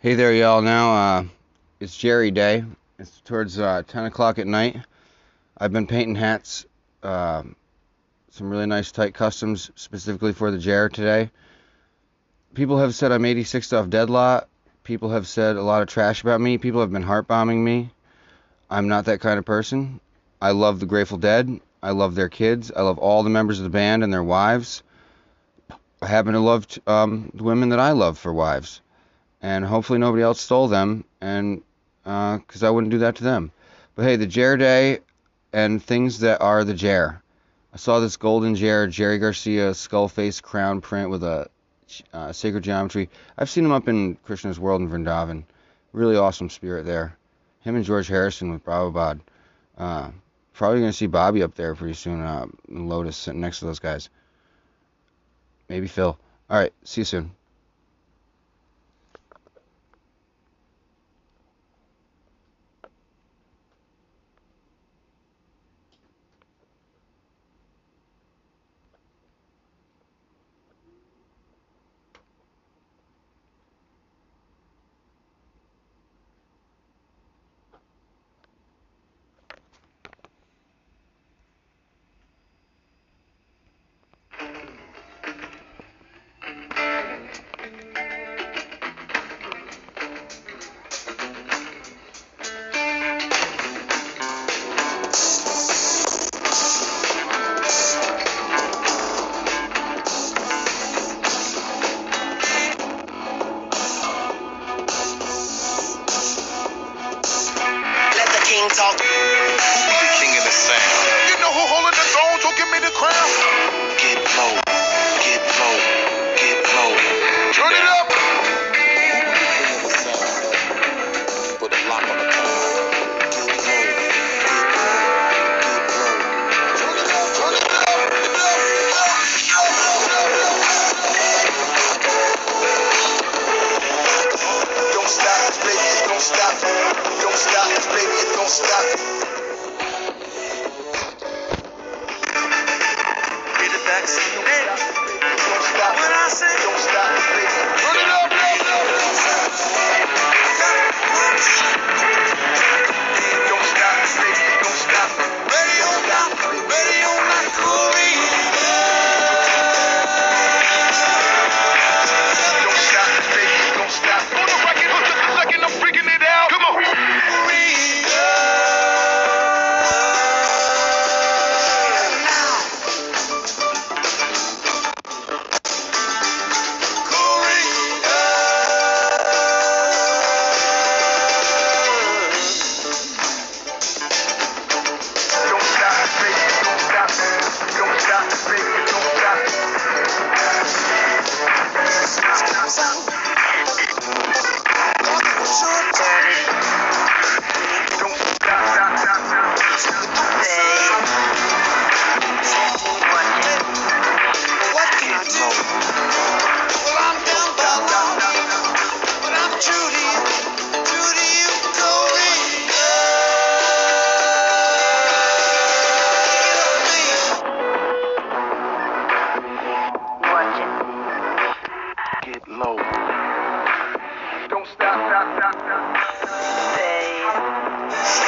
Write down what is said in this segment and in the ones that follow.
Hey there, y'all. Now, uh, it's Jerry Day. It's towards uh, 10 o'clock at night. I've been painting hats, uh, some really nice tight customs specifically for the Jer today. People have said I'm 86th off Deadlot. People have said a lot of trash about me. People have been heart bombing me. I'm not that kind of person. I love the Grateful Dead. I love their kids. I love all the members of the band and their wives. I happen to love um, the women that I love for wives and hopefully nobody else stole them, and because uh, I wouldn't do that to them. But hey, the Jer Day and things that are the Jer. I saw this golden Jer, Jerry Garcia skull face crown print with a uh, sacred geometry. I've seen him up in Krishna's World in Vrindavan. Really awesome spirit there. Him and George Harrison with Prabhupada. Uh, probably going to see Bobby up there pretty soon uh, Lotus sitting next to those guys. Maybe Phil. All right, see you soon. You know holding the throne, give me the crown. Get low, get low, get low. Turn it up. Thank you. Get low. Don't stop, stop, stop, stop. Stay.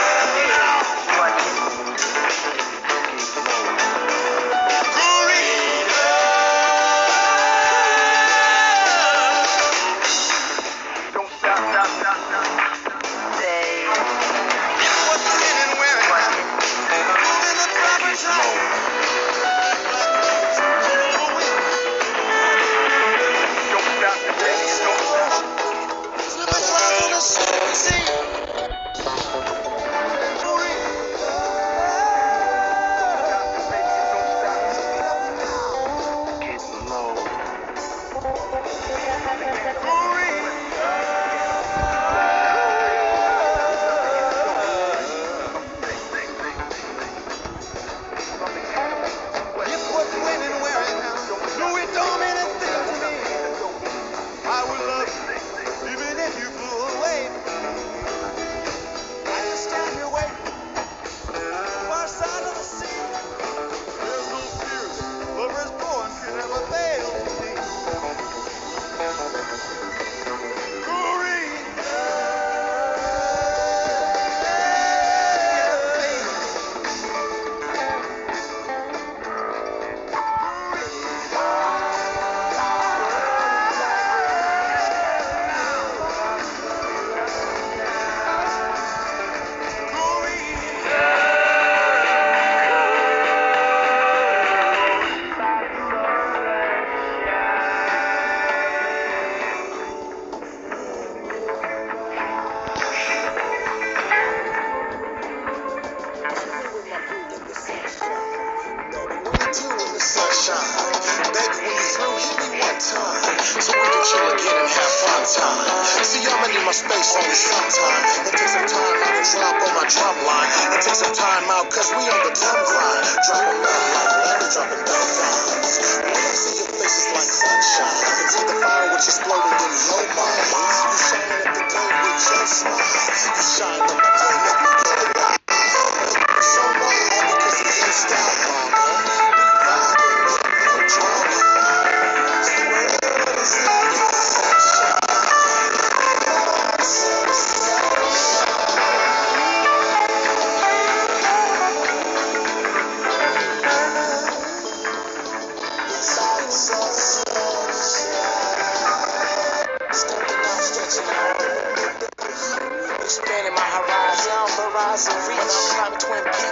Time. See, I'ma need my space on this sometime. It takes some time out to drop on my drum line. It takes some time out cause we on the dumb grind. Dropping love like Larry, dropping dumb dimes. When I see your faces like sunshine, I can see the fire which is exploding in your mind. You shine up the day with your smile. You shine up the day, make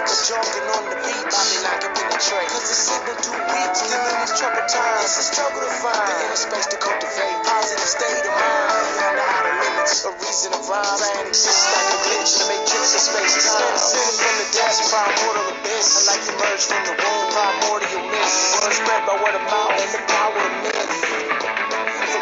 Or jogging on the beach, be like a penetrate. Cause it's sipping too weak, living these troubled times. It's a struggle to find the inner space to cultivate. Positive state of mind, beyond the outer limits. A reason to rhyme, man, exists like a glitch. The matrix of space time. Sitting from the desk, primordial abyss. I like to merge from the womb, primordial myth. Words spread by word of mouth and the power of myth.